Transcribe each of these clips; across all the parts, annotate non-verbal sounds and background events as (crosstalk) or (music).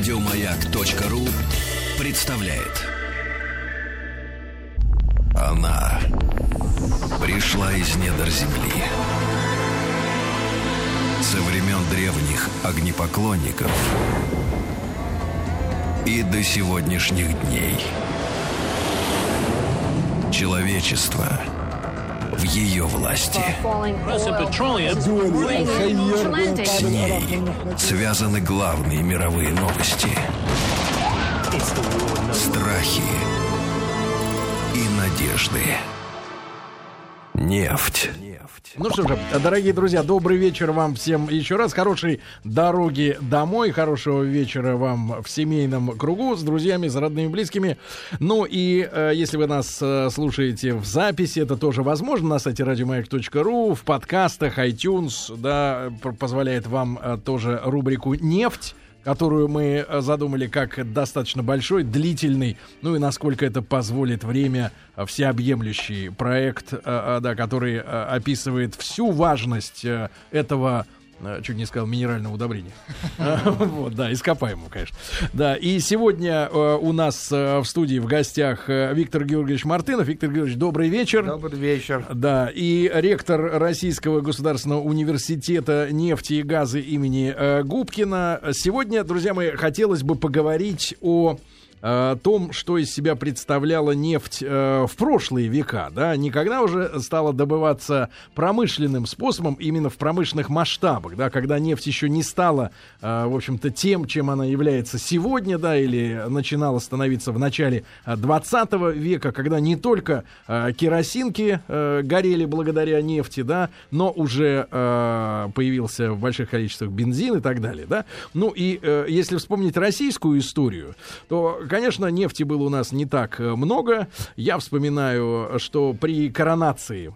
Радиомаяк.ру представляет. Она пришла из недр земли. Со времен древних огнепоклонников и до сегодняшних дней. Человечество в ее власти. С ней связаны главные мировые новости. Страхи и надежды. Нефть. Ну что же, дорогие друзья, добрый вечер вам всем еще раз. Хорошей дороги домой, хорошего вечера вам в семейном кругу с друзьями, с родными, близкими. Ну и э, если вы нас э, слушаете в записи, это тоже возможно на сайте радиомаяк.ру, в подкастах, iTunes, да, позволяет вам э, тоже рубрику «Нефть» которую мы э, задумали как достаточно большой, длительный, ну и насколько это позволит время, э, всеобъемлющий проект, э, да, который описывает всю важность этого чуть не сказал, минерального удобрения. (laughs) Вот, да, ископаемого, конечно. Да, и сегодня э, у нас э, в студии в гостях Виктор Георгиевич Мартынов. Виктор Георгиевич, добрый вечер. Добрый вечер. Да, и ректор Российского государственного университета нефти и газа имени Губкина. Сегодня, друзья мои, хотелось бы поговорить о о том, что из себя представляла нефть э, в прошлые века, да, никогда уже стала добываться промышленным способом именно в промышленных масштабах, да, когда нефть еще не стала, э, в общем-то, тем, чем она является сегодня, да, или начинала становиться в начале 20 века, когда не только э, керосинки э, горели благодаря нефти, да, но уже э, появился в больших количествах бензин и так далее, да. Ну и э, если вспомнить российскую историю, то конечно, нефти было у нас не так э, много. Я вспоминаю, что при коронации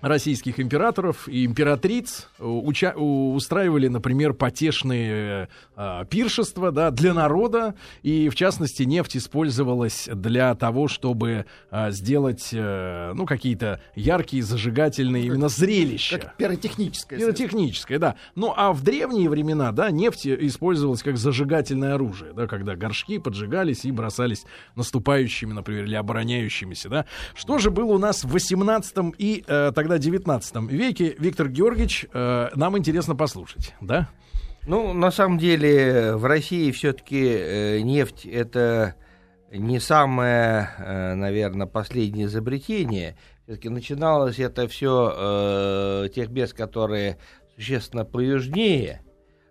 российских императоров и императриц уча- устраивали, например, потешные э, пиршества да, для народа, и в частности нефть использовалась для того, чтобы э, сделать э, ну, какие-то яркие, зажигательные именно зрелища. Как пиротехническое. Пиротехническое, да. Ну а в древние времена, да, нефть использовалась как зажигательное оружие, да, когда горшки поджигались и бросались наступающими, например, или обороняющимися, да. Что же было у нас в 18 и э, тогда тогда 19 веке. Виктор Георгиевич, э, нам интересно послушать, да? Ну, на самом деле, в России все-таки э, нефть это не самое, э, наверное, последнее изобретение. Все-таки начиналось это все э, тех мест, которые существенно поюжнее.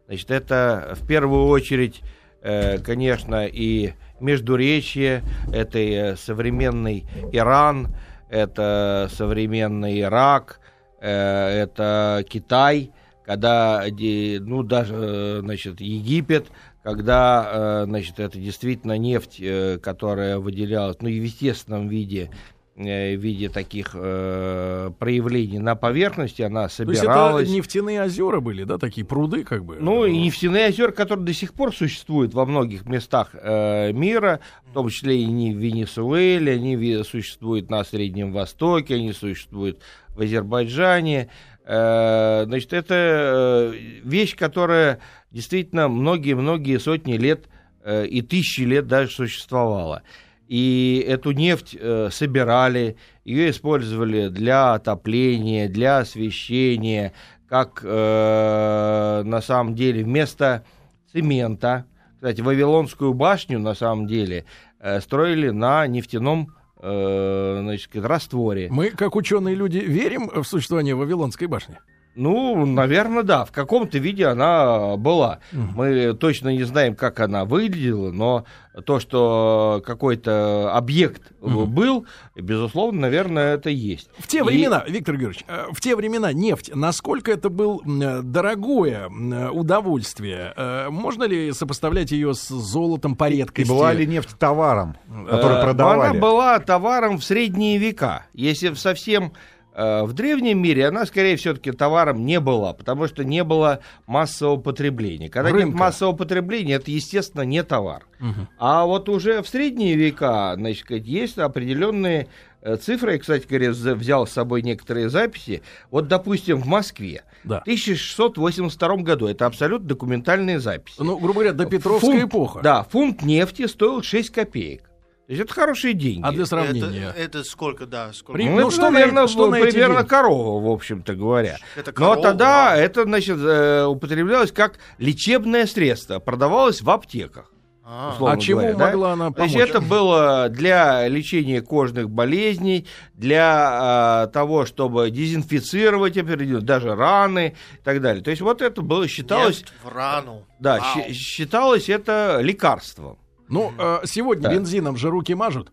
Значит, это в первую очередь, э, конечно, и Междуречье, это и современный Иран, это современный Ирак, э, это Китай, когда, ну, даже, значит, Египет, когда, э, значит, это действительно нефть, э, которая выделялась, ну, и в естественном виде Э, в виде таких э, проявлений на поверхности, она собиралась. То есть это нефтяные озера были, да, такие пруды как бы? Ну, и нефтяные озера, которые до сих пор существуют во многих местах э, мира, в том числе и не в Венесуэле, они существуют на Среднем Востоке, они существуют в Азербайджане. Э, значит, это э, вещь, которая действительно многие-многие сотни лет э, и тысячи лет даже существовала и эту нефть э, собирали, ее использовали для отопления, для освещения, как э, на самом деле вместо цемента. Кстати, Вавилонскую башню на самом деле э, строили на нефтяном э, значит, растворе. Мы, как ученые люди, верим в существование Вавилонской башни? Ну, наверное, да. В каком-то виде она была. Угу. Мы точно не знаем, как она выглядела, но то, что какой-то объект угу. был, безусловно, наверное, это есть. В те И... времена, Виктор Георгиевич, э, в те времена нефть, насколько это был дорогое удовольствие? Э, можно ли сопоставлять ее с золотом по редкости? И была ли нефть товаром, который э, продавали? Она была товаром в средние века. Если совсем э, в древнем мире она, скорее, все-таки товаром не была, потому что не было массового потребления. Когда Рынка. нет массового потребления, это, естественно, не товар. Мгм. А вот уже в средние века, значит, есть определенные э, цифры. Я, кстати говоря, взял с собой некоторые записи. Вот, допустим, в Москве Да. в 1682 году, это абсолютно документальные записи. Ну, грубо говоря, до Петровская Фунт- эпоха. Да, фунт нефти стоил 6 копеек. То есть это хорошие деньги. А для Это, сравнения. это сколько, да, сколько? При- Ну, Ну, это, что на наверное, эти- что на эти примерно деньги? корова, в общем-то говоря. Это Но корова, тогда да. это, значит, э, употреблялось как лечебное средство, продавалось в аптеках. А, А чему говоря, да? могла она То есть помочь? это было для лечения кожных болезней, для а, того, чтобы дезинфицировать определенно, даже раны и так далее. То есть вот это было считалось, нефть в рану. да, Вау. считалось это лекарством. Ну, э, сегодня Да. бензином же руки мажут.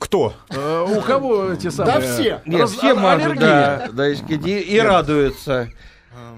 Кто? Э, у кого эти самые... все. Нет, раз- все а- мажут, аллергия? да, да, и- и радуются.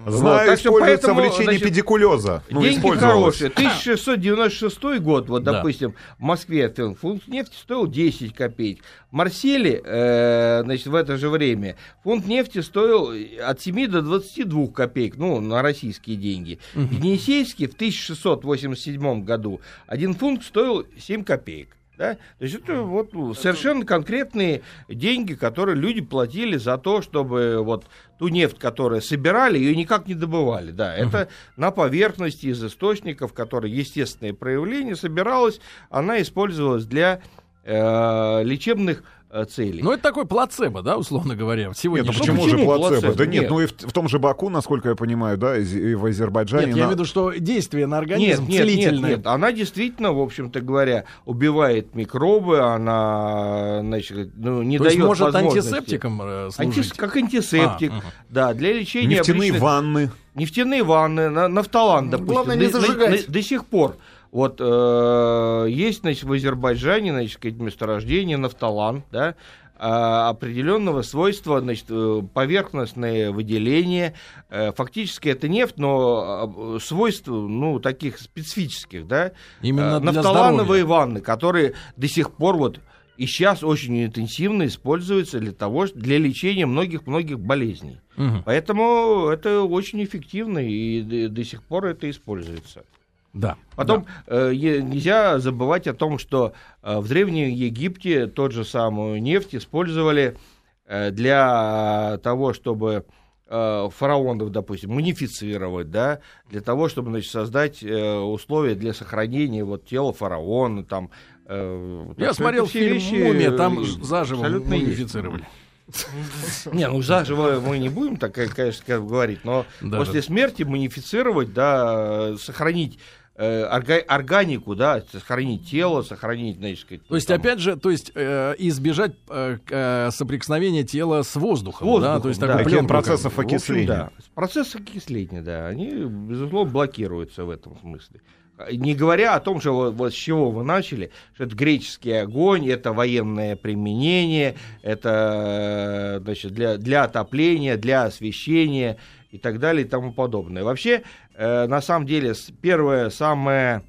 Знаю, что используется поэтому, в лечении значит, педикулеза. Ну, Деньги хорошие. 1696 год, вот, Да. допустим, в Москве фунт нефти стоил 10 копеек. В Марселе, э, значит, в это же время фунт нефти стоил от 7 до 22 копеек, ну, на российские деньги. В Енисейске в 1687 году один фунт стоил 7 копеек. Да? То есть это вот совершенно конкретные деньги, которые люди платили за то, чтобы вот ту нефть, которую собирали, ее никак не добывали. Да, это на поверхности из источников, которые естественные проявления, собиралась, она использовалась для э, лечебных целей. Ну, это такой плацебо, да, условно говоря. Сегодня Нет, ну Ну, почему, почему же плацебо? плацебо? Да нет, Нет. ну и в, в том же Баку, насколько я понимаю, да, и в Азербайджане. Нет, я на- имею в виду, что действие на Нет, организм нет, нет, целительное. нет, она действительно, в общем-то говоря, убивает микробы, она, значит, ну, не То дает есть может возможности- антисептиком э, Антис- служить. как антисептик, А, мгм. да, для лечения Нефтяные обычных- ванны. Нефтяные ванны, на, нафталан, допустим. Главное, не до, зажигать. на- до сих пор. Вот э, есть, значит, в Азербайджане, значит, сказать, месторождение нафталан, да, а, определенного свойства, значит, э, поверхностное выделение. Э, Фактически это нефть, но э, свойств, ну, таких специфических, да. Именно Э, для Нафталановые здоровья. ванны, которые до сих пор вот и сейчас очень интенсивно используются для того, для лечения многих-многих болезней. Мгм. Поэтому это очень эффективно и до сих пор это используется. Да. Потом э, е- нельзя забывать о том, что э, в Древнем Египте тот же самую нефть использовали э, для того, чтобы э, фараонов, допустим, мунифицировать, да, для того, чтобы значит, создать э, условия для сохранения вот, тела фараона. Там, э, Я что смотрел все фильм вещи, «Мумия», там э, заживо мумифицировали. (laughs) Не, ну заживо мы не будем так, э, конечно, говорить, но Да, после да. смерти мунифицировать, да, э, сохранить э, органику, да, сохранить тело, сохранить, значит, сказать, То есть, там, опять же, то есть э, избежать э, э, соприкосновения тела с воздухом, с да, то есть воздухом, такой да. Таких пленкой, процессов в общем, окисления. да. Процессы окисления, да, они, безусловно, блокируются в этом смысле. Не говоря о том, что вот, вот с чего вы начали, что это греческий огонь, это военное применение, это э, значит, для, для отопления, для освещения и так далее и тому подобное. Вообще, э, на самом деле, первое самое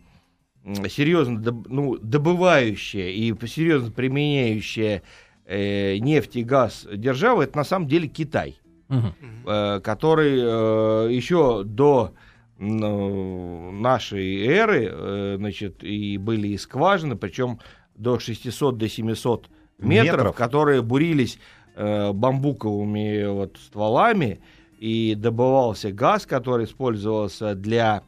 серьезно доб- ну, добывающая и серьезно применяющая э, нефть и газ держава, это на самом деле Китай Мгм. э, который э, еще до ну, нашей эры, э, значит, и были и скважины, причем до 600 до 700 метров, Метров. которые бурились э, бамбуковыми вот стволами, и добывался газ, который использовался для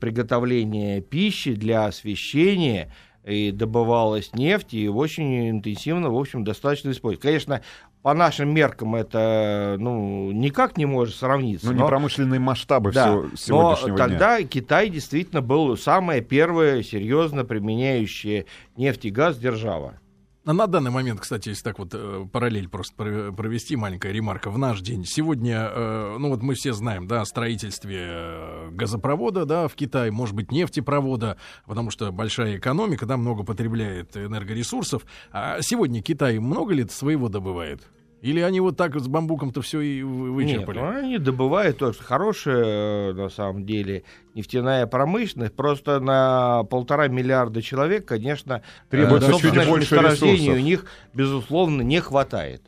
приготовления пищи, для освещения, и добывалась нефть, и очень интенсивно, в общем, достаточно использовать. Конечно, по нашим меркам это ну, никак не может сравниться. Ну, не но- промышленные масштабы да, всего но сегодняшнего дня. тогда Китай действительно был самая первая серьезно применяющая нефть и газ держава. На данный момент, кстати, если так вот э, параллель просто про- провести, маленькая ремарка, в наш день. Сегодня, э, ну вот мы все знаем, да, о строительстве э, газопровода, да, в Китае, может быть, нефтепровода, потому что большая экономика, да, много потребляет энергоресурсов. А сегодня Китай много ли своего добывает? Или они вот так с бамбуком-то все и вы- вычерпали? Нет, ну, они добывают тоже хорошая, э, на самом деле, нефтяная промышленность. Просто на полтора миллиарда человек, конечно, Требуется э, чуть собственных больше ресурсов. у них, безусловно, не хватает.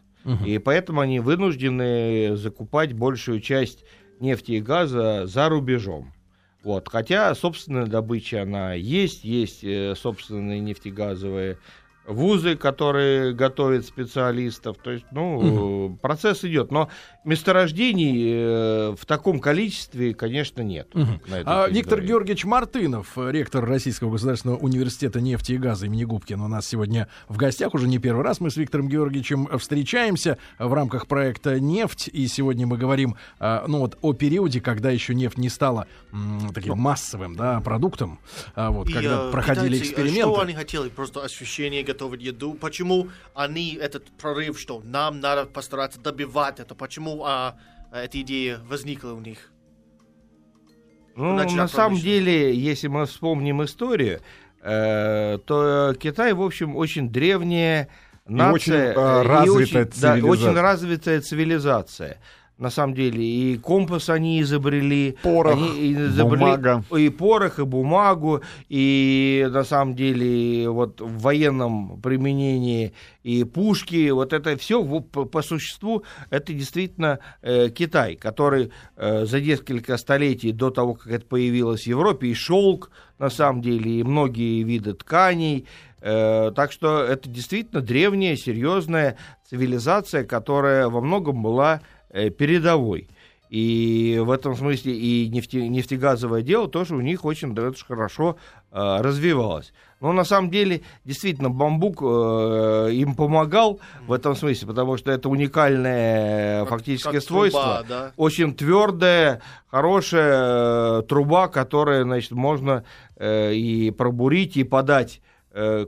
И поэтому они вынуждены закупать большую часть нефти и газа за рубежом. Вот. Хотя собственная добыча она есть, есть э, собственные нефтегазовые вузы, которые готовят специалистов. То есть, ну, угу. процесс идет. Но месторождений э, в таком количестве, конечно, нет. Угу. А, Виктор Георгиевич Мартынов, ректор Российского государственного университета нефти и газа имени Губкина, у нас сегодня в гостях. Уже не первый раз мы с Виктором Георгиевичем встречаемся в рамках проекта «Нефть». И сегодня мы говорим а, ну, вот, о периоде, когда еще нефть не стала м, таким массовым да, продуктом. А, вот, И, когда э, проходили китайцы, эксперименты. Что они хотели? Просто освещение, готовить еду. Почему они, этот прорыв, что нам надо постараться добивать это, почему а, эта идея возникла у них? Ну, Начали на самом деле, если мы вспомним историю, э, то Китай, в общем, очень древняя нация. очень, э, э, и развитая очень, да, очень развитая цивилизация. На самом деле, и компас они изобрели, Порох, они изобрели бумага. и порох, и бумагу, и на самом деле вот в военном применении и пушки, вот это все по, существу это действительно э, Китай, который э, за несколько столетий до того, как это появилось в Европе, и шелк на самом деле, и многие виды тканей, Э, Так что это действительно древняя, серьезная цивилизация, которая во многом была передовой. И в этом смысле и нефте, нефтегазовое дело тоже у них очень, да, очень хорошо э, развивалось. Но на самом деле, действительно, бамбук э, им помогал в этом смысле, потому что это уникальное Как- фактическое как свойство труба, да? очень твердая, хорошая э, труба, которая, значит, можно э, и пробурить, и подать э,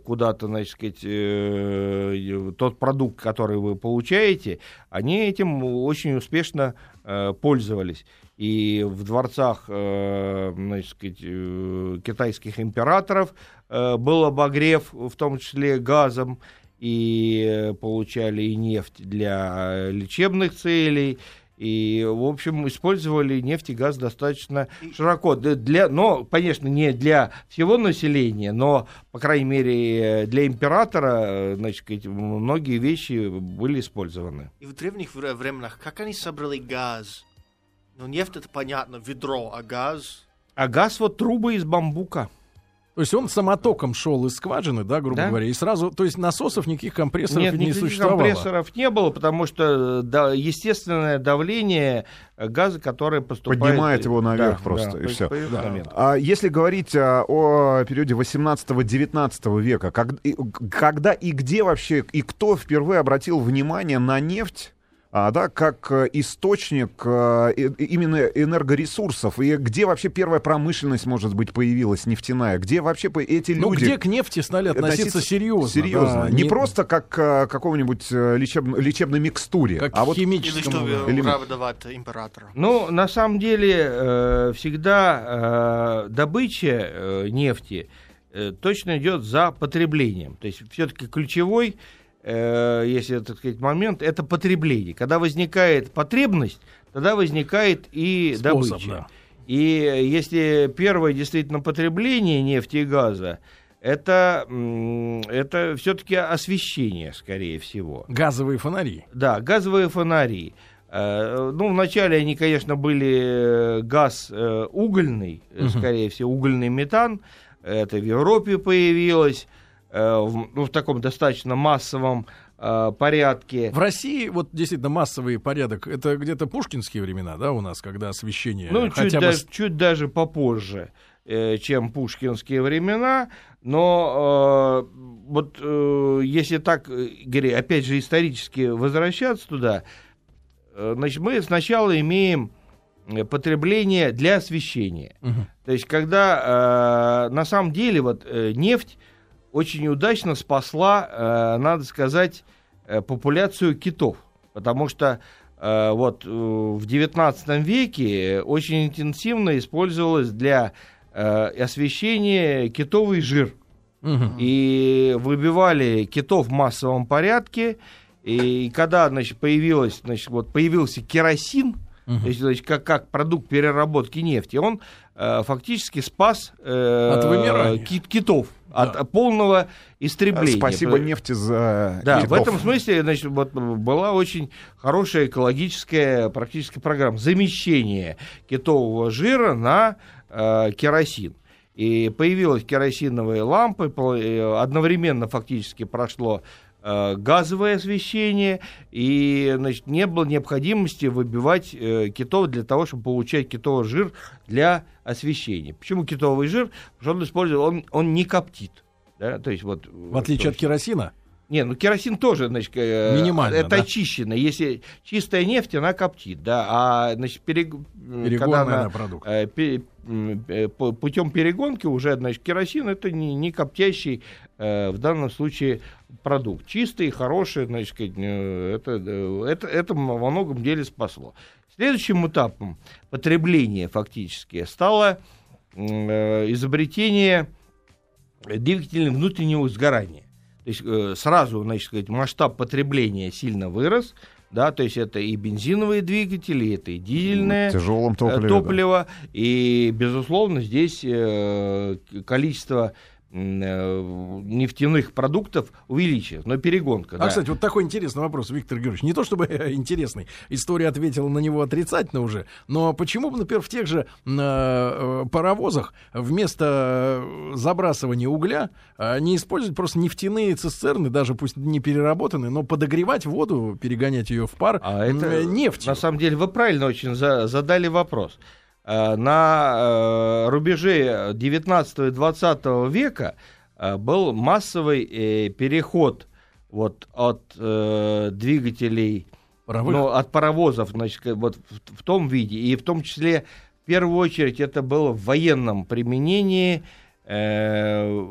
куда-то, значит, сказать, э, тот продукт, который вы получаете, они этим очень успешно э, пользовались. И в дворцах э, значит, сказать, э, китайских императоров э, был обогрев, в том числе газом, и э, получали и нефть для э, лечебных целей, и, в общем, использовали нефть и газ достаточно широко. Для, но, конечно, не для всего населения, но, по крайней мере, для императора, значит, многие вещи были использованы. И в древних вре- временах, как они собрали газ? Ну, нефть это понятно, ведро, а газ... А газ вот трубы из бамбука. То есть он самотоком шел из скважины, да, грубо Да. говоря, и сразу, то есть насосов никаких компрессоров Нет, не никаких существовало. компрессоров не было, потому что да, естественное давление газа, которое поступает... Поднимает его наверх Да, просто, да, и этот Да. А если говорить а, о периоде 18-19 века, как- и- когда и где вообще, и кто впервые обратил внимание на нефть, да, как э, источник э, именно энергоресурсов, и где вообще первая промышленность, может быть, появилась, нефтяная, где вообще эти Ну, люди... где к нефти стали относиться серьезно. Серьезно. да, не, просто как к какому-нибудь э, лечеб- лечебной микстуре, как а вот Или химическому. оправдывать императора. Ну, на самом деле, э, всегда э, добыча э, нефти э, точно идет за потреблением. То есть, все-таки ключевой, э, если так сказать, момент, это потребление. Когда возникает потребность, тогда возникает и Способ, добыча. да. И если первое действительно потребление нефти и газа, это, это все-таки освещение, скорее всего. Газовые фонари. Да, газовые фонари. Э, Ну, вначале они, конечно, были э, газ э, угольный, Мгм. скорее всего, угольный метан. Это в Европе появилось в, ну, в таком достаточно массовом э, порядке. В России вот действительно массовый порядок. Это где-то пушкинские времена, да, у нас, когда освещение Ну, чуть, хотя бы... даже, чуть даже попозже, э, чем пушкинские времена, но э, вот э, если так, э, Игорь, опять же исторически возвращаться туда, э, значит, мы сначала имеем э, потребление для освещения. Мгм. То есть, когда э, на самом деле вот э, нефть очень удачно спасла, э, надо сказать, э, популяцию китов, потому что э, вот в XIX веке очень интенсивно использовалось для освещения китовый жир. Мгм. И выбивали китов в массовом порядке. И когда, значит, появилось, значит, вот появился керосин, то есть, значит, как, как продукт переработки нефти, он э, фактически спас э, От вымирания. кит- китов от полного истребления. Спасибо нефти за Да, китов. в этом смысле, значит, вот была очень хорошая экологическая практически программа замещения китового жира на э, керосин. И появилась керосиновые лампы, э, одновременно фактически прошло газовое освещение, и значит, не было необходимости выбивать э, китов для того, чтобы получать китовый жир для освещения. Почему китовый жир? Потому что он использует, он, он не коптит. Да? То есть вот, В отличие от керосина. Не, ну керосин тоже, значит, э, Минимально, это да? очищено. Если чистая нефть, она коптит, да, а значит, перег... когда она, продукт. э, пе- э, путем перегонки уже, значит, керосин это не, не коптящий э, в данном случае продукт. Чистый, хороший, значит, э, это, это, это во многом деле спасло. Следующим этапом потребления фактически стало изобретение двигателей внутреннего сгорания. То есть э, сразу, значит, сказать, масштаб потребления сильно вырос, да, то есть это и бензиновые двигатели, это и дизельное Тяжелом э, топливе. да. топливо, и, безусловно, здесь э, количество нефтяных продуктов увеличилось, но перегонка, А, да. кстати, вот такой интересный вопрос, Виктор Георгиевич. Не то чтобы интересный, история ответила на него отрицательно уже, но почему бы, например, в тех же э, паровозах вместо э, забрасывания угля э, не использовать просто нефтяные цистерны, даже пусть не переработанные, но подогревать воду, перегонять ее в пар А это, э, нефтью? на самом деле, вы правильно очень за- задали вопрос. Э, На э, рубеже 19 и 20 века э, был массовый переход вот от э, двигателей, Паровых? ну, от паровозов, значит, вот в, в том виде, и в том числе, в первую очередь, это было в военном применении э,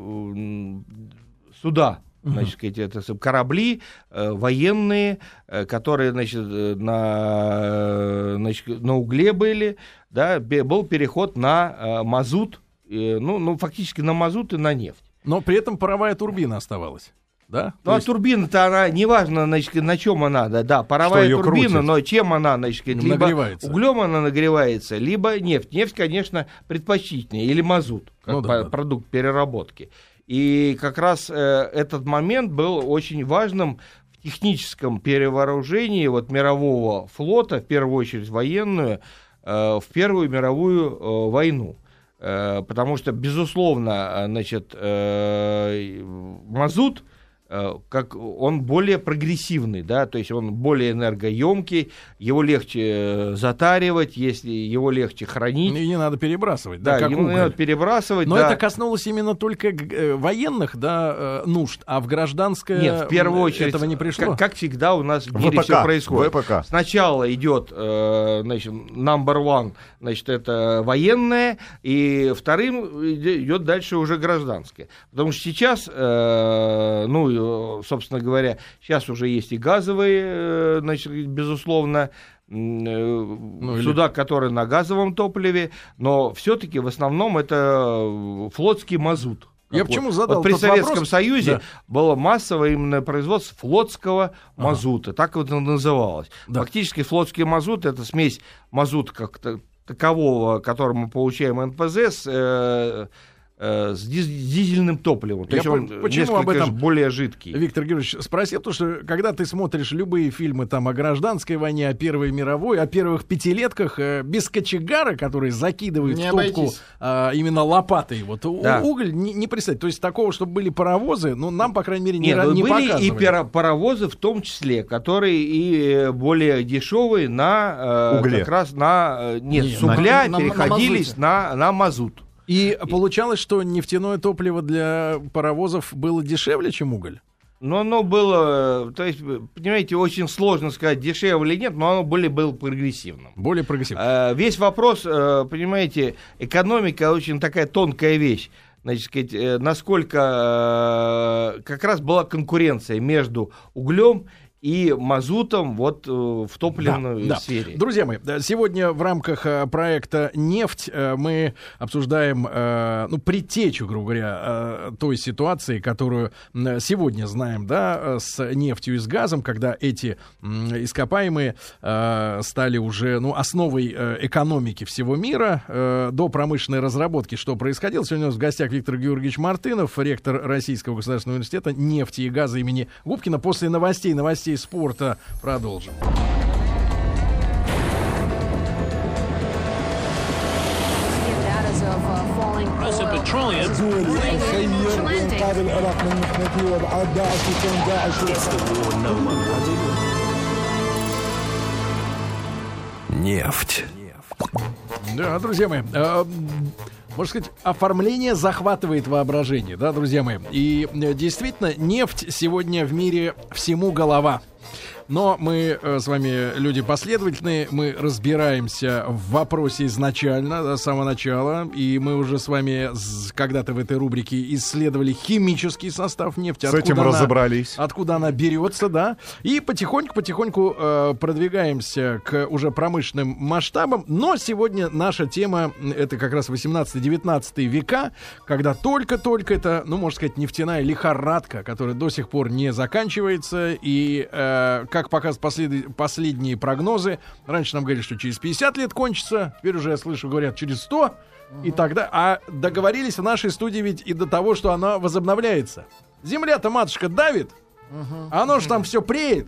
суда. Значит, сказать, это корабли э, военные, э, которые значит, э, на, э, значит, на угле были, да, был переход на э, мазут, э, ну, ну, фактически на мазут и на нефть. Но при этом паровая турбина оставалась. Да? Ну, То а есть турбина-то она, неважно, значит, на чем она, да, да, паровая турбина, крутит. но чем она, значит, либо Нагревается. углем она нагревается, либо нефть. Нефть, конечно, предпочтительнее, или мазут, как Ну да, по- да. продукт переработки. И как раз э, этот момент был очень важным в техническом перевооружении вот, мирового флота, в первую очередь военную, э, в Первую мировую э, войну. Э, потому что, безусловно, э, значит, э, мазут, как он более прогрессивный, да, то есть он более энергоемкий, его легче э, затаривать, если его легче хранить. и не надо перебрасывать, да, да, как уголь. надо перебрасывать. Но да. это коснулось именно только э, военных, да, э, нужд, а в гражданское Нет, в первую очередь, этого не пришло. Как, как всегда у нас в мире ВПК, все происходит. ВПК. Сначала идет, э, значит, number one, значит, это военное, и вторым иде- идет дальше уже гражданское. Потому что сейчас, э, ну, собственно говоря, сейчас уже есть и газовые, э, значит, безусловно, э, или- суда, которые на газовом топливе, но все-таки в основном это флотский мазут. Я Как почему вот. задал Вот при Советском вопрос? Союзе Да. было массовое именно производство флотского мазута, так вот это называлось. Да. Фактически флотский мазут это смесь мазута как та- такового, который мы получаем НПЗ с, э, с диз- дизельным топливом. То Я есть он по- почему об этом- более жидкий. Виктор Георгиевич спросил, потому что когда ты смотришь любые фильмы там о гражданской войне, о Первой мировой, о первых пятилетках, э, без кочегара, который закидывает Не в топку а, именно лопатой, вот Да. уголь не, не представить. То есть такого, чтобы были паровозы, ну нам, по крайней мере, не, Нет, ну, не были и показывали. пара- паровозы в том числе, которые и э, более дешевые на э, Угле. как раз на э, нет Не, с на- угля на- на переходились мазуте. на, на мазут. И получалось, что нефтяное топливо для паровозов было дешевле, чем уголь. Но оно было, то есть, понимаете, очень сложно сказать, дешевле или нет, но оно более было прогрессивным. Более прогрессивно. Э, Весь вопрос, э, понимаете, экономика очень такая тонкая вещь. Значит, сказать, э, насколько э, как раз была конкуренция между углем и мазутом вот э, в топливной Да, да. сфере. Друзья мои, да, сегодня в рамках э, проекта «Нефть» э, мы обсуждаем, ну, предтечу, грубо говоря, той ситуации, которую сегодня знаем, да, с нефтью и с газом, когда эти ископаемые стали уже, ну, основой экономики всего мира до промышленной разработки, что происходило. Сегодня у нас в гостях Виктор Георгиевич Мартынов, ректор Российского государственного университета нефти и газа имени Губкина. После новостей, новостей новостей спорта продолжим. Нефть. Да, друзья мои, а, можно сказать, оформление захватывает воображение, да, друзья мои. И э, действительно, нефть сегодня в мире всему голова. Но мы э, с вами люди последовательные, мы разбираемся в вопросе изначально, с самого начала, и мы уже с вами когда-то в этой рубрике исследовали химический состав нефти. С этим она- разобрались. откуда она берется, да, и потихоньку-потихоньку э, продвигаемся к уже промышленным масштабам. Но сегодня наша тема это как раз 18-19 века, когда только-только это, ну, можно сказать, нефтяная лихорадка, которая до сих пор не заканчивается. И, э, как показывают послед- последние прогнозы, раньше нам говорили, что через 50 лет кончится, теперь уже я слышу, говорят, через 100. И тогда, а договорились в нашей студии ведь и до того, что она возобновляется. Земля-то, матушка, давит, а оно же там все преет.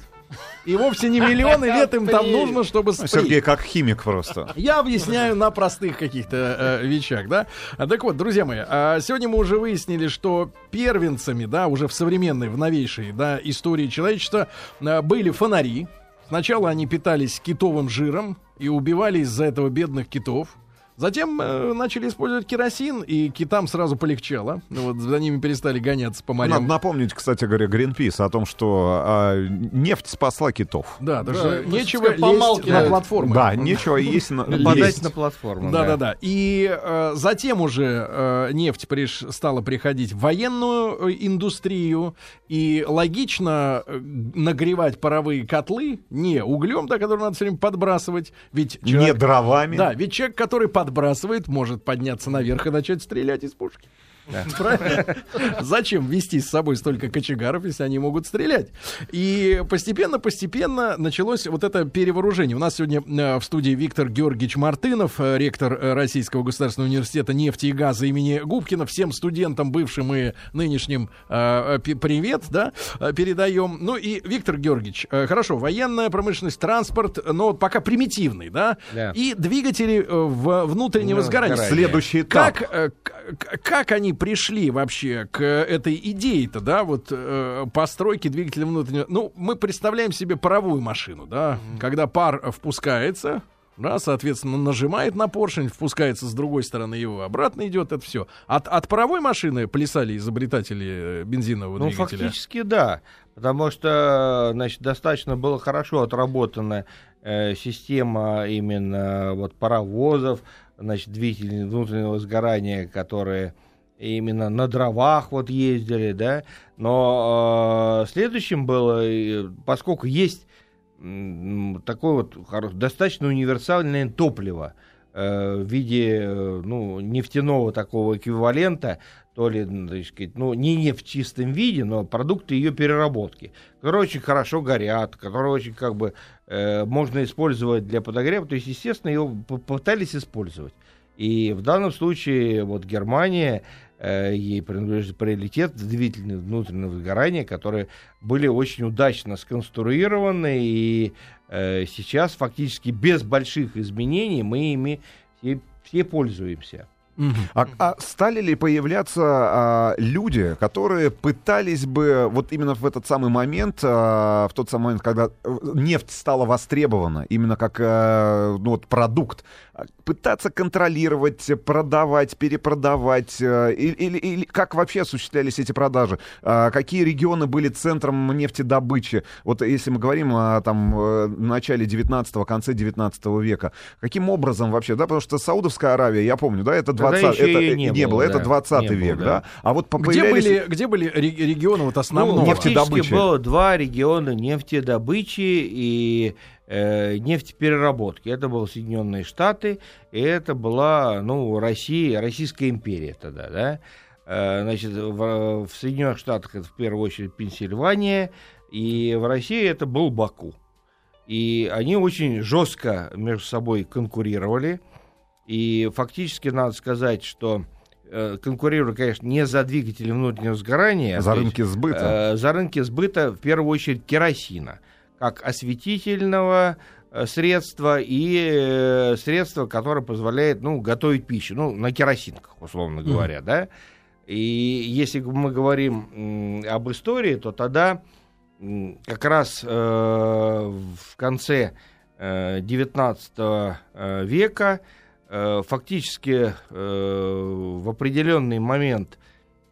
И вовсе не миллионы лет им там нужно, чтобы Ну, Сергей спреть. как химик просто. Я объясняю на простых каких-то э, вещах, да. А, Так вот, друзья мои, а, сегодня мы уже выяснили, что первенцами, да, уже в современной, в новейшей, да, истории человечества а, были фонари. Сначала они питались китовым жиром и убивали из-за этого бедных китов. Затем э, начали использовать керосин, и китам сразу полегчало. Вот за ними перестали гоняться по морям. Надо напомнить, кстати говоря, Гринпис о том, что а, нефть спасла китов. Да, так Да, есть нечего лезть помалкивают. на платформы. Да, нечего есть на Нападать на платформу. Да, да, да. И э, затем уже э, нефть приш- стала приходить в военную э, индустрию, и логично э, нагревать паровые котлы не углем, да, который надо все время подбрасывать, ведь Не человек, дровами. да, ведь человек, который подбрасывает, может подняться наверх и начать стрелять из пушки. (laughs) Зачем вести с собой столько кочегаров, если они могут стрелять? И постепенно-постепенно началось вот это перевооружение. У нас сегодня э, в студии Виктор Георгиевич Мартынов, э, ректор э, Российского государственного университета нефти и газа имени Губкина. Всем студентам, бывшим и нынешним, привет, да, передаем. Ну и Виктор Георгиевич, хорошо, военная промышленность, транспорт, но пока примитивный, да, Да. и двигатели в внутреннего Ну, сгорания. Следующий этап. Как, как они пришли вообще к этой идее-то, да, вот э, постройки двигателя внутреннего... Ну, мы представляем себе паровую машину, да, когда пар э, впускается, да, соответственно, нажимает на поршень, впускается с другой стороны его, обратно идет, это все. От, от паровой машины плясали изобретатели э, бензинового Ну, двигателя? фактически да. Потому что, значит, достаточно была хорошо отработана э, система именно вот паровозов, значит, двигателей внутреннего сгорания, которые именно на дровах вот ездили, да. Но э, следующим было, поскольку есть такое вот достаточно универсальное топливо э, в виде э, ну, нефтяного такого эквивалента, то ли, так сказать, ну, не нефть в чистом виде, но продукты ее переработки, которые очень хорошо горят, которые очень как бы э, можно использовать для подогрева. То есть, естественно, ее попытались использовать. И в данном случае вот Германия, ей принадлежит приоритет двигателей внутреннего сгорания, которые были очень удачно сконструированы, и э, сейчас фактически без больших изменений мы ими все, все пользуемся. А, а стали ли появляться а, люди, которые пытались бы вот именно в этот самый момент, а, в тот самый момент, когда э, нефть стала востребована, именно как э, ну, вот продукт, а, пытаться контролировать, продавать, перепродавать? э, и- Или, или как вообще осуществлялись эти продажи? А, Какие регионы были центром нефтедобычи? Вот если мы говорим о там, э, начале 19-го, конце 19 века, каким образом вообще? Да, потому что Саудовская Аравия, я помню, да, это Тогда 20 еще это, э, не не было, было, это да. 20 Не было, век, да. да? А вот по- Где появлялись- были, где были ре- регионы вот основного? Ну, нефтедобычи. было два региона нефтедобычи и э, нефтепереработки. Это были Соединенные Штаты, и это была, ну, Россия, Российская империя тогда, да. Э, значит, в, в Соединенных Штатах это в первую очередь Пенсильвания, и в России это был Баку. И они очень жестко между собой конкурировали. И фактически надо сказать, что э, конкурировали, конечно, не за двигатели внутреннего сгорания. За есть, рынки сбыта. э, за рынки сбыта, в первую очередь, керосина, как осветительного э, средства и э, средства, которое позволяет, ну, готовить пищу, ну, на керосинках, условно говоря, да. И если мы говорим об истории, то тогда как раз э, в конце э, 19 э, века э, фактически э, в определенный момент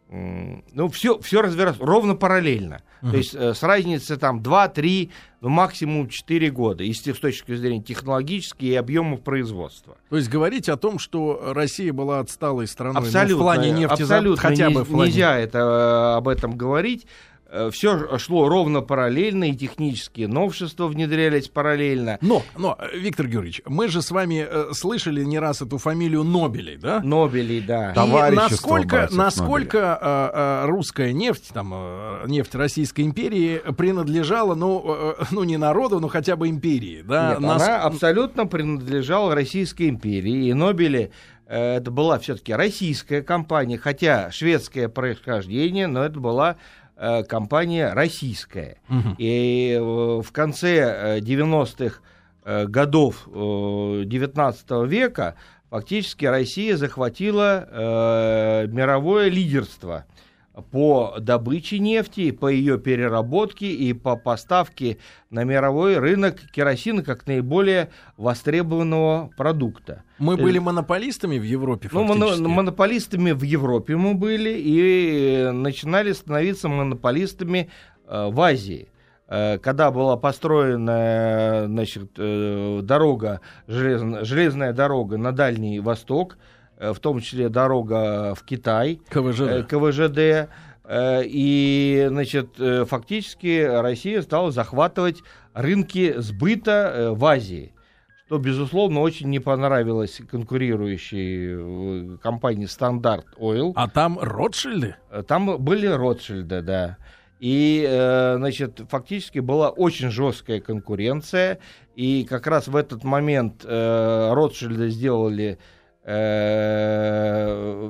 ну, все, все развивалось ровно параллельно. То есть э, с разницей там 2-3, ну, максимум 4 года, если с точки зрения технологической и объемов производства. То есть говорить о том, что Россия была отсталой страной ну, Абсолютно, в плане нефти абсолютно хотя бы в плане... нельзя это, э, об этом говорить. Все шло ровно параллельно, и технические новшества внедрялись параллельно. Но, но, э, Виктор Георгиевич, мы же с вами э, слышали не раз эту фамилию Нобелей, да? Нобелей, да. И насколько, насколько э, э, русская нефть, там, э, нефть Российской империи принадлежала, ну, э, ну, не народу, но хотя бы империи, да? Нет, Нас- она абсолютно принадлежала Российской империи, и Нобели э, это была все-таки российская компания, хотя шведское происхождение, но это была э, компания российская. И э, в конце э, 90-х э, годов э, 19 века фактически Россия захватила э, мировое лидерство по добыче нефти, по ее переработке и по поставке на мировой рынок керосина как наиболее востребованного продукта. Мы э, были монополистами в Европе Ну, фактически. монополистами в Европе мы были и э, начинали становиться монополистами э, в Азии. Э, Когда была построена значит, дорога, железн- железная дорога на Дальний Восток, в том числе дорога в Китай, КВЖД. э, КВЖД, э, и, значит, э, фактически Россия стала захватывать рынки сбыта э, в Азии что, безусловно, очень не понравилось конкурирующей э, компании Стандарт Ойл. А там Ротшильды? Там были Ротшильды, да. И, э, значит, фактически была очень жесткая конкуренция. И как раз в этот момент э, Ротшильды сделали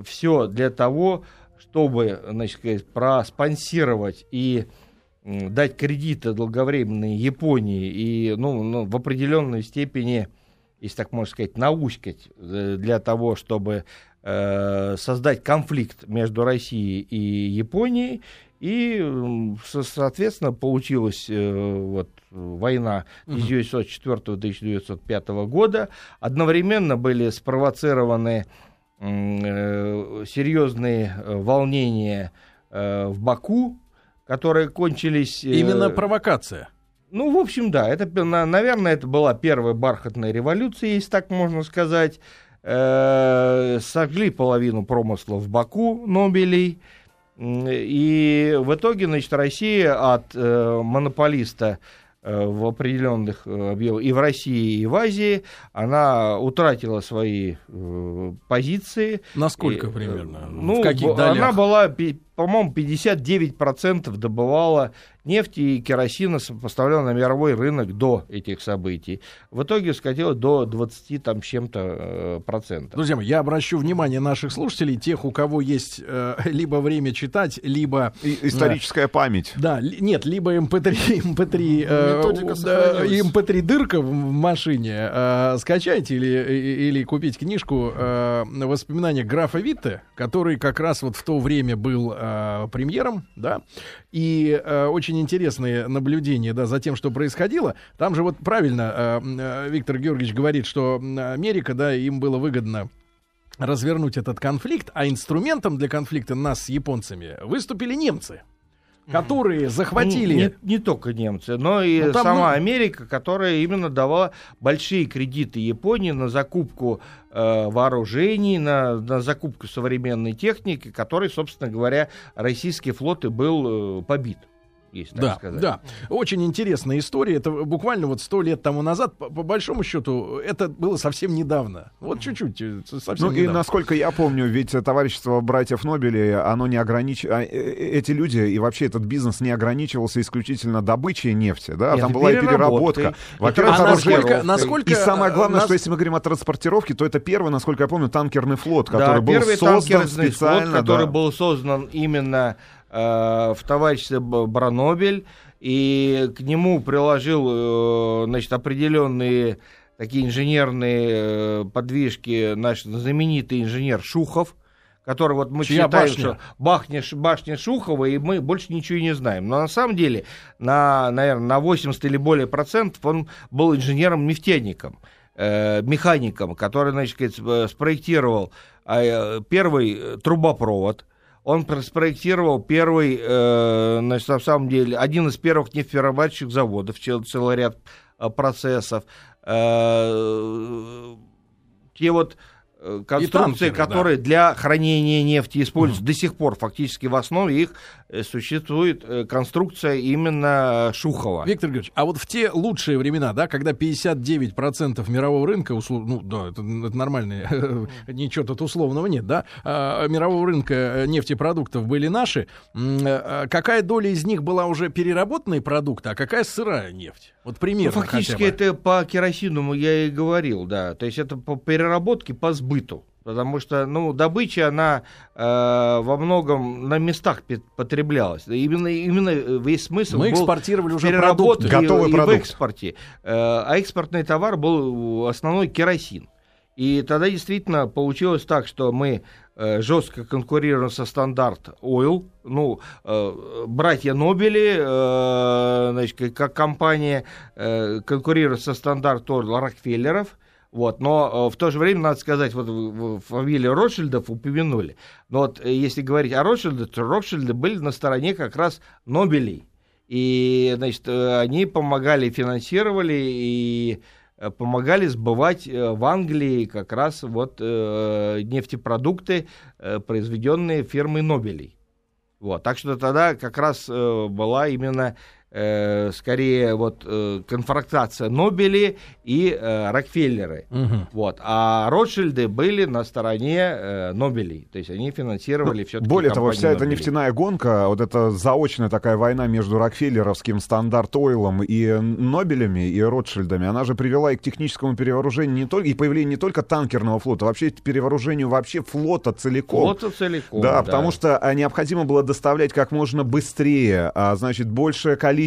все для того, чтобы, значит, сказать, проспонсировать и дать кредиты долговременные Японии и, ну, ну, в определенной степени, если так можно сказать, науськать э, для того, чтобы э, создать конфликт между Россией и Японией. И, соответственно, получилась э, вот, война 1904-1905 года. Одновременно были спровоцированы э, серьезные э, волнения в Баку, которые кончились... Именно провокация. ну, в общем, да, это, наверное, это была первая бархатная революция, если так можно сказать. Сожгли половину промысла в Баку Нобелей. И в итоге, значит, Россия от э, монополиста э, в определенных э, объемах и в России, и в Азии, она утратила свои э, позиции. Насколько э, примерно? Ну, в каких долях? она была, по-моему, 59% добывала нефти и керосина, поставляла на мировой рынок до этих событий. В итоге скатилась до 20 там чем-то э, процентов. Друзья мои, я обращу внимание наших слушателей, тех, у кого есть э, (laughs) либо время читать, либо... И- Историческая память. Да, ли- нет, либо MP3, MP3, э, Методика у- да, сохранилась. MP3 дырка в машине, э, скачайте или, или купить книжку э, «Воспоминания графа Витте», который как раз вот в то время был э, премьером, да, и э, очень интересные наблюдения, да, за тем, что происходило. Там же вот правильно э, э, Виктор Георгиевич говорит, что Америка, да, им было выгодно развернуть этот конфликт, а инструментом для конфликта нас с японцами выступили немцы, которые захватили... Не, не только немцы, но и Ну, сама ну- Америка, которая именно давала большие кредиты Японии на закупку э, вооружений, на, на закупку современной техники, которой, собственно говоря, российский флот и был э, побит, если так Да, сказать. да. Очень интересная история. Это буквально вот сто лет тому назад. По, по большому счету, это было совсем недавно. Вот чуть-чуть. э, Совсем Ну и недавно. насколько я помню, ведь товарищество братьев Нобелей, оно не огранич... а, э, э, Эти люди и вообще этот бизнес не ограничивался исключительно добычей нефти, да? Нет, Там и была и переработка. и Во-первых, А насколько, насколько... И самое главное, э, что нас- если мы говорим о транспортировке, то это первый, насколько я помню, танкерный флот, Да, который был первый создан танкерный флот, специально. который да. был создан именно в товариществе Бранобель, и к нему приложил э, значит, определенные такие инженерные э, подвижки наш знаменитый инженер Шухов, который вот мы Чья считаем, башня? что башня, Ш- башня Шухова, и мы больше ничего не знаем. Но на самом деле, на, наверное, на 80 или более процентов он был инженером-нефтяником, э, механиком, который, значит, э, спроектировал э, первый э, трубопровод, он про- спроектировал первый, э, значит, на самом деле, один из первых нефтеперерабатывающих заводов, цел- целый ряд э, процессов. Э, те вот э, конструкции, танкеры, да. которые для хранения нефти используются до сих пор, фактически в основе их э, существует э, конструкция именно Шухова. Виктор Георгиевич, а вот в те лучшие времена, да, когда 59% мирового рынка, услов- ну да, это, это нормально, (laughs) ничего тут условного нет, да, а, мирового рынка нефтепродуктов были наши, э, какая доля из них была уже переработанные продукты, а какая сырая нефть? Вот Ну, примерно фактически хотя бы. это по керосину я и говорил, да. То есть это по переработке, по сбыту. Потому что, ну, добыча, она э, во многом на местах потреблялась. Именно, именно весь смысл Мы был экспортировали уже переработке продукты. Готовый и, продукт. в экспорте. Э, а экспортный товар был основной керосин. И тогда действительно получилось так, что мы э, жестко конкурируем со стандарт Oil. Ну, э, братья Нобели, э, значит, как- компания э, конкурирует со стандарт Oil Рокфеллеров. Вот, но э, в то же время, надо сказать, вот фамилию Ротшильдов упомянули. Но вот э, если говорить о Ротшильдах, то Ротшильды были на стороне как раз Нобелей. И, значит, э, они помогали, финансировали и э, помогали сбывать э, в Англии как раз вот э, нефтепродукты, э, произведенные фирмой Нобелей. Вот, так что тогда как раз э, была именно э, скорее вот э, конфронтация Нобели и э, Рокфеллеры. Мгм. Вот, а Ротшильды были на стороне э, Нобелей, то есть они финансировали все-таки Более того, вся эта нефтяная гонка, вот эта заочная такая война между Рокфеллеровским стандарт Ойлом и Нобелями и Ротшильдами, она же привела и к техническому перевооружению не только, и появлению не только танкерного флота, а вообще к перевооружению вообще флота целиком. Флота целиком. Да, потому что а, необходимо было доставлять как можно быстрее, а, значит, большее количество,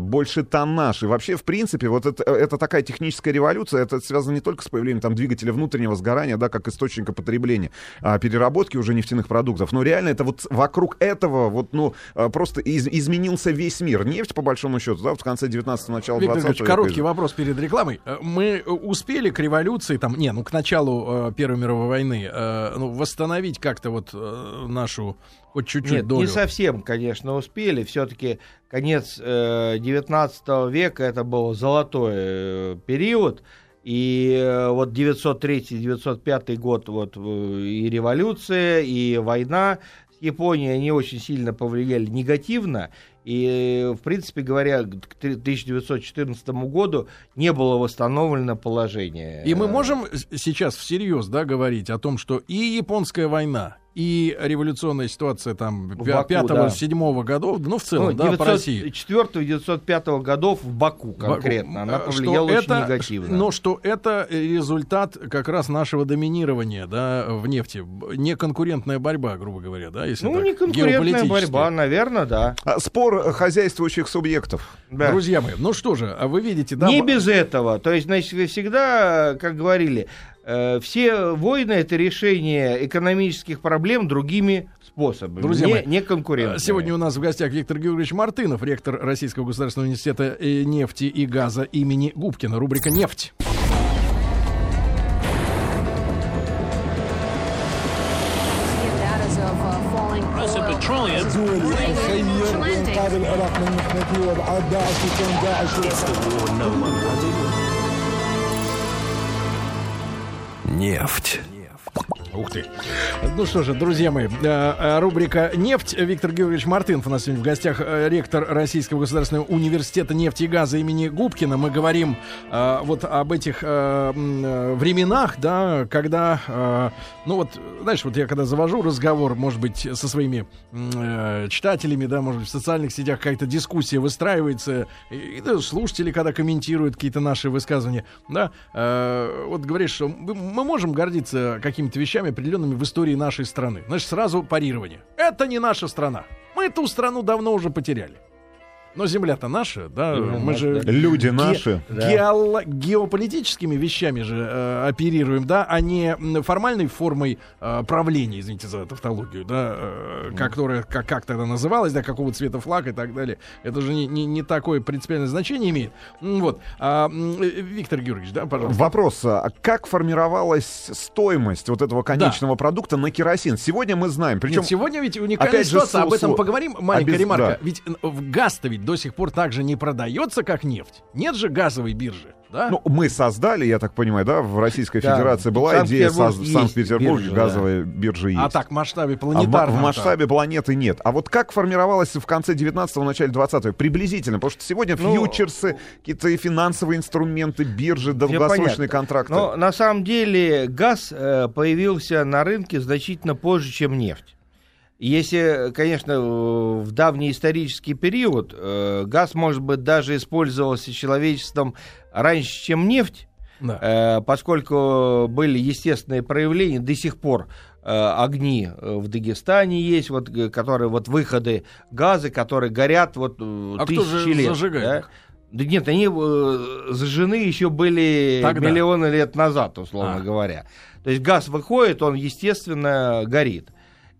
больше тоннаж. И вообще, в принципе, вот это, это такая техническая революция, это связано не только с появлением там двигателя внутреннего сгорания, да, как источника потребления, а, переработки уже нефтяных продуктов, но реально это вот вокруг этого вот, ну, а, просто из- изменился весь мир. Нефть, по большому счету, да, вот в конце 19-го, начала Виктор 20 Георгиевич, века. короткий вопрос перед рекламой. Э, Мы э, успели к революции, там, не, ну, к началу э, Первой мировой войны, э, ну, восстановить как-то вот э, нашу хоть чуть-чуть Нет, не совсем, конечно, успели. Все-таки конец э, 19 века это был золотой э, период. И э, вот 903-905 год вот э, и революция, и война с Японией, они очень сильно повлияли негативно. И, в принципе говоря, к 1914 году не было восстановлено положение. И мы можем сейчас всерьез, да, говорить о том, что и японская война, и революционная ситуация там В Баку, 5-7 годов, ну, в целом, да, по России. 904-905 годов в Баку конкретно. Она Э, повлияла что очень это, негативно. Но что это результат как раз нашего доминирования да, в нефти. Неконкурентная борьба, грубо говоря, да, если ну, так, не конкурентная геополитически. борьба, наверное, да. А, Спор хозяйствующих субъектов. Да. Друзья мои, ну что же, а вы видите, да, не без этого. То есть, значит, вы всегда, как говорили, Э, все войны это решение экономических проблем другими способами, Друзья не, мои, не конкурентными. Э, сегодня у нас в гостях Виктор Георгиевич Мартынов, ректор Российского государственного университета э, нефти и газа имени Губкина. Рубрика «Нефть». It's. Нефть. Ух ты. Ну что же, друзья мои, э, э, рубрика «Нефть». Виктор Георгиевич Мартынов у нас сегодня в гостях, э, ректор Российского государственного университета нефти и газа имени Губкина. Мы говорим вот об этих временах, да, когда, ну вот, знаешь, вот я когда завожу разговор, может быть, со своими читателями, да, может быть, в социальных сетях какая-то дискуссия выстраивается, и, даже слушатели, когда комментируют какие-то наши высказывания, да, вот говоришь, что мы можем гордиться какими-то вещами определенными в истории нашей страны. Значит, сразу парирование. Это не наша страна. Мы эту страну давно уже потеряли. Но земля-то наша, да, Именно мы же наша, Люди ге- наши. геоло- геополитическими вещами же э, оперируем, да, а не формальной формой э, правления, извините за тавтологию, да, э, которая как, как тогда называлась, да, какого цвета флаг и так далее. Это же не, не, не такое принципиальное значение имеет. Вот. А, э, Виктор Георгиевич, да, пожалуйста. Вопрос, а как формировалась стоимость вот этого конечного продукта на керосин? Сегодня мы знаем, причем Нет, сегодня ведь уникальная опять же, ситуация, об этом поговорим. Маленькая обез- ремарка. да. Ведь э, в газ-то ведь до сих пор также не продается, как нефть. Нет же газовой биржи, да? Ну, мы создали, я так понимаю, да, в Российской Да, Федерации была идея в Санкт-Петербурге биржа, газовая биржа есть. а так в масштабе А в в масштабе планеты нет. А вот как формировалась в конце 19-го, начале 20-го? Приблизительно. Потому что сегодня Ну, фьючерсы, какие-то финансовые инструменты, биржи, долгосрочные контракты. Но на самом деле газ э, появился на рынке значительно позже, чем нефть. Если, конечно, в давний исторический период э, газ, может быть, даже использовался человечеством раньше, чем нефть, Да. э, поскольку были естественные проявления, до сих пор э, огни э, в Дагестане есть, вот, которые вот выходы газа, которые горят вот э, А кто тысячи же лет. зажигает да? Да нет, они э, зажжены еще были Тогда. миллионы лет назад, условно А. говоря. То есть газ выходит, он, естественно, горит.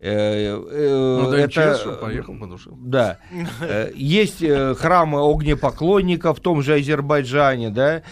Э, э, Ну, да, это- МЧС, поехал, потушил. да. Э, Есть храмы огнепоклонников в том же Азербайджане, да,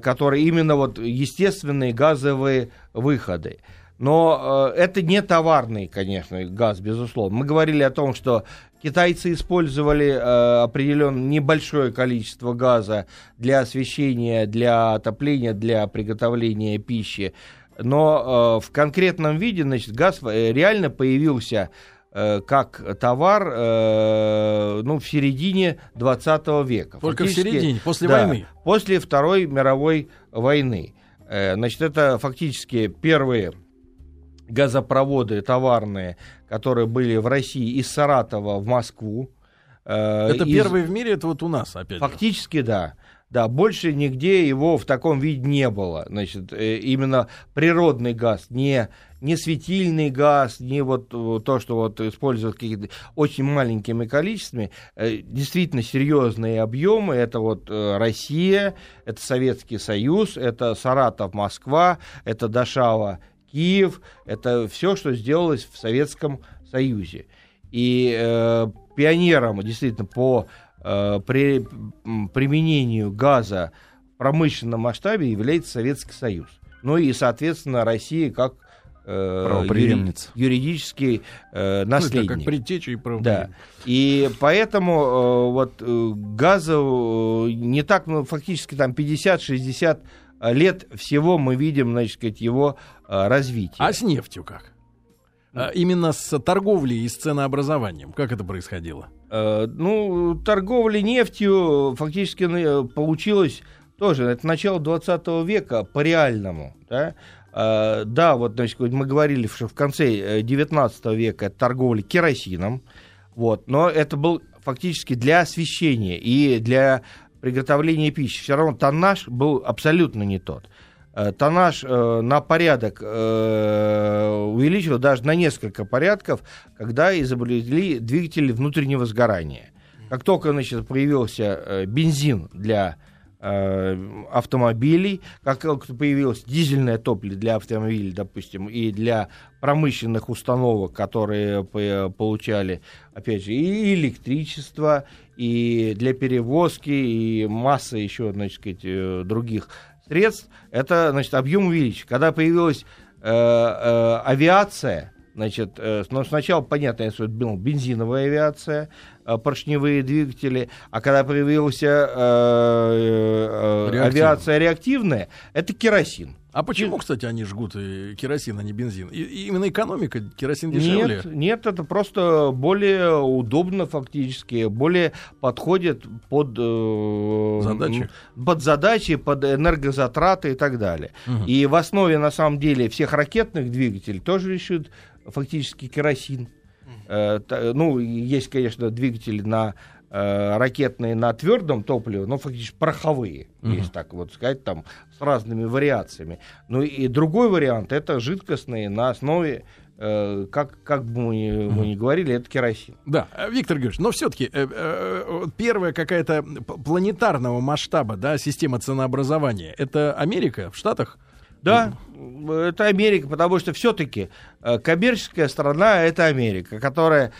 которые именно вот естественные газовые выходы. Но это не товарный, конечно, газ, безусловно. Мы говорили о том, что китайцы использовали э, определенно небольшое количество газа для освещения, для отопления, для приготовления пищи. Но э, в конкретном виде, значит, газ э, реально появился э, как товар э, ну, в середине 20 века. Только в Фактически, середине, после да, войны. После Второй мировой войны. Э, Значит, это фактически первые газопроводы товарные, которые были в России из Саратова в Москву. Э, Это из- первый в мире, это вот у нас опять. же. Фактически, да. Да, больше нигде его в таком виде не было. Значит, э, именно природный газ, не, не светильный газ, не вот э, то, что вот используют какие-то очень маленькими количествами. Э, Действительно серьезные объемы. Это вот Россия, это Советский Союз, это Саратов, Москва, это Дашава, Киев. Это все, что сделалось в Советском Союзе. И э, пионером действительно по э, при, применению газа в промышленном масштабе является Советский Союз. Ну и, соответственно, Россия как э, юри- юридический э, Ну, это наследник. как предтеча и. Да. И поэтому э, вот э, газа э, не так, ну, фактически там 50-60 лет всего мы видим, значит, сказать, его э, развитие. А с нефтью как? А, Именно с торговлей и с ценообразованием. Как это происходило? Э, Ну, торговля нефтью фактически э, получилось тоже, это начало 20 века по реальному, да, Э, да, вот, значит, мы говорили, что в конце э, 19 века торговля керосином, вот, но это был фактически для освещения и для приготовления пищи. Все равно тоннаж был абсолютно не тот. Э, Тоннаж э, на порядок э, увеличил даже на несколько порядков, когда изобрели двигатели внутреннего сгорания. Как только значит, появился бензин для автомобилей, как появилось дизельное топливо для автомобилей, допустим, и для промышленных установок, которые по- получали, опять же, и электричество, и для перевозки, и масса еще, значит, сказать, других средств, это, значит, объем увеличить. Когда появилась э, э, авиация, значит, э, ну, сначала, понятно, это была бензиновая авиация, э, поршневые двигатели, а когда появилась э, э, авиация реактивная, это керосин. А почему, кстати, они жгут э, керосин, а не бензин? И, и именно экономика, керосин дешевле. Нет, нет, это просто более удобно фактически, более подходит под э, Задачи. под задачи, под энергозатраты и так далее. И в основе на самом деле всех ракетных двигателей тоже лежит фактически керосин. Э, та- ну, есть, конечно, двигатели на э, ракетные на твердом топливе, но фактически пороховые, есть так вот сказать, там с разными вариациями. Ну и другой вариант это жидкостные на основе, э, как, как бы мы, ни- мы ни говорили, это керосин. Да, э, Виктор Георгиевич, но все-таки первая какая-то планетарного масштаба, да, система ценообразования, это Америка в Штатах? Да, это Америка, потому что все-таки коммерческая страна это Америка, которая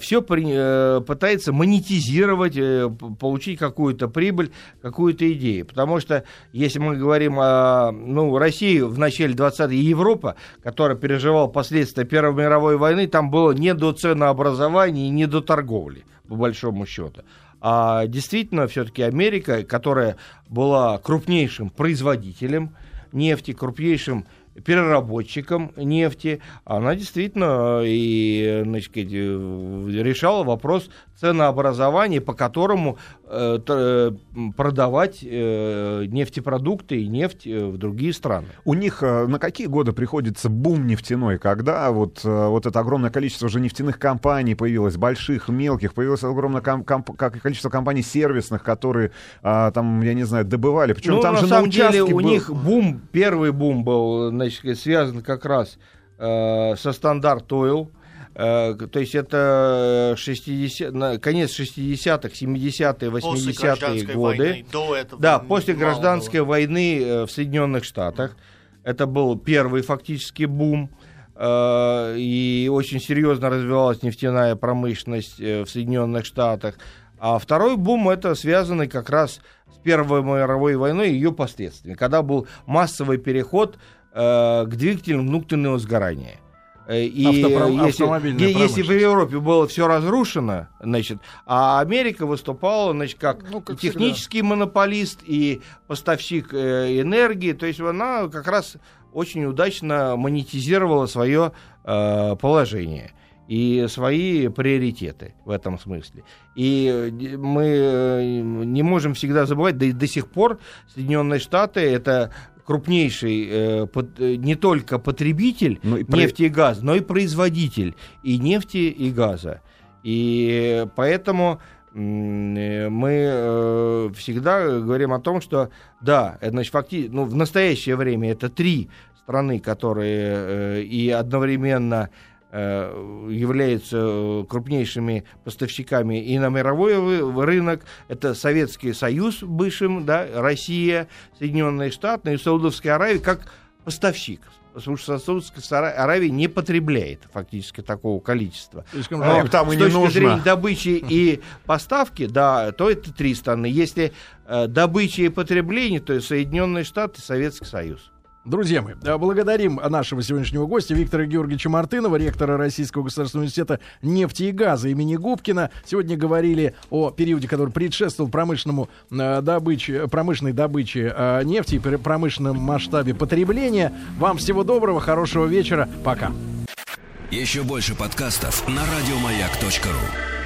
все пытается монетизировать, э, получить какую-то прибыль, какую-то идею. Потому что если мы говорим о ну, России в начале 20 и Европа, которая переживала последствия Первой мировой войны, там было не до ценообразования и не до торговли, по большому счету. А действительно, все-таки Америка, которая была крупнейшим производителем нефти, крупнейшим переработчиком нефти, она действительно э, и значит, э, решала вопрос ценообразования, по которому э, продавать э, нефтепродукты и нефть в другие страны. У них на какие годы приходится бум нефтяной, когда вот, вот это огромное количество уже нефтяных компаний появилось, больших, мелких, появилось огромное ком- комп- количество компаний сервисных, которые а, там, я не знаю, добывали. Причем Ну, там на же самом на деле у был- них бум, первый бум был значит, связан как раз э, со стандарт Oil. Э, то есть это 60, на- конец 60-х, 70-е, После 80-е гражданской годы. войны, до этого Да, после было. гражданской войны э, в Соединенных Штатах. Это был первый фактически бум. э, И очень серьезно развивалась нефтяная промышленность э, в Соединенных Штатах. А второй бум это связанный как раз с Первой мировой войной и ее последствиями, когда был массовый переход э, к двигателям внутреннего сгорания. Э, И Автопром- если, если в. Европе было все разрушено, значит, а Америка выступала, значит, как, Ну, как технический монополист и поставщик э, энергии, то есть она как раз очень удачно монетизировала свое э, положение и свои приоритеты в этом смысле. И мы не можем всегда забывать, да и до сих пор Соединенные Штаты это крупнейший э, пот- э, не только потребитель Ну и про- нефти и газа, но и производитель и нефти, и газа. И поэтому э, мы э, всегда говорим о том, что да, это, значит, факти- ну, в настоящее время это три страны, которые и одновременно являются э, крупнейшими поставщиками и на мировой рынок. Это Советский Союз бывшим, да, Россия, Соединенные Штаты и Саудовская Аравия как поставщик. Потому что Саудовская Ара- Аравия не потребляет фактически такого количества. Слишком А там и с не точки нужно. зрения добычи и поставки, да, то это три страны. Если э, добыча и потребление, то Соединенные Штаты, Советский Союз. Друзья мои, э, благодарим нашего сегодняшнего гостя Виктора Георгиевича Мартынова, ректора Российского государственного университета нефти и газа имени Губкина. Сегодня говорили о периоде, который предшествовал промышленному э, добыче, промышленной добыче э, нефти и пр- промышленном масштабе потребления. Вам всего доброго, хорошего вечера. Пока. Еще больше подкастов на радиомаяк.ру.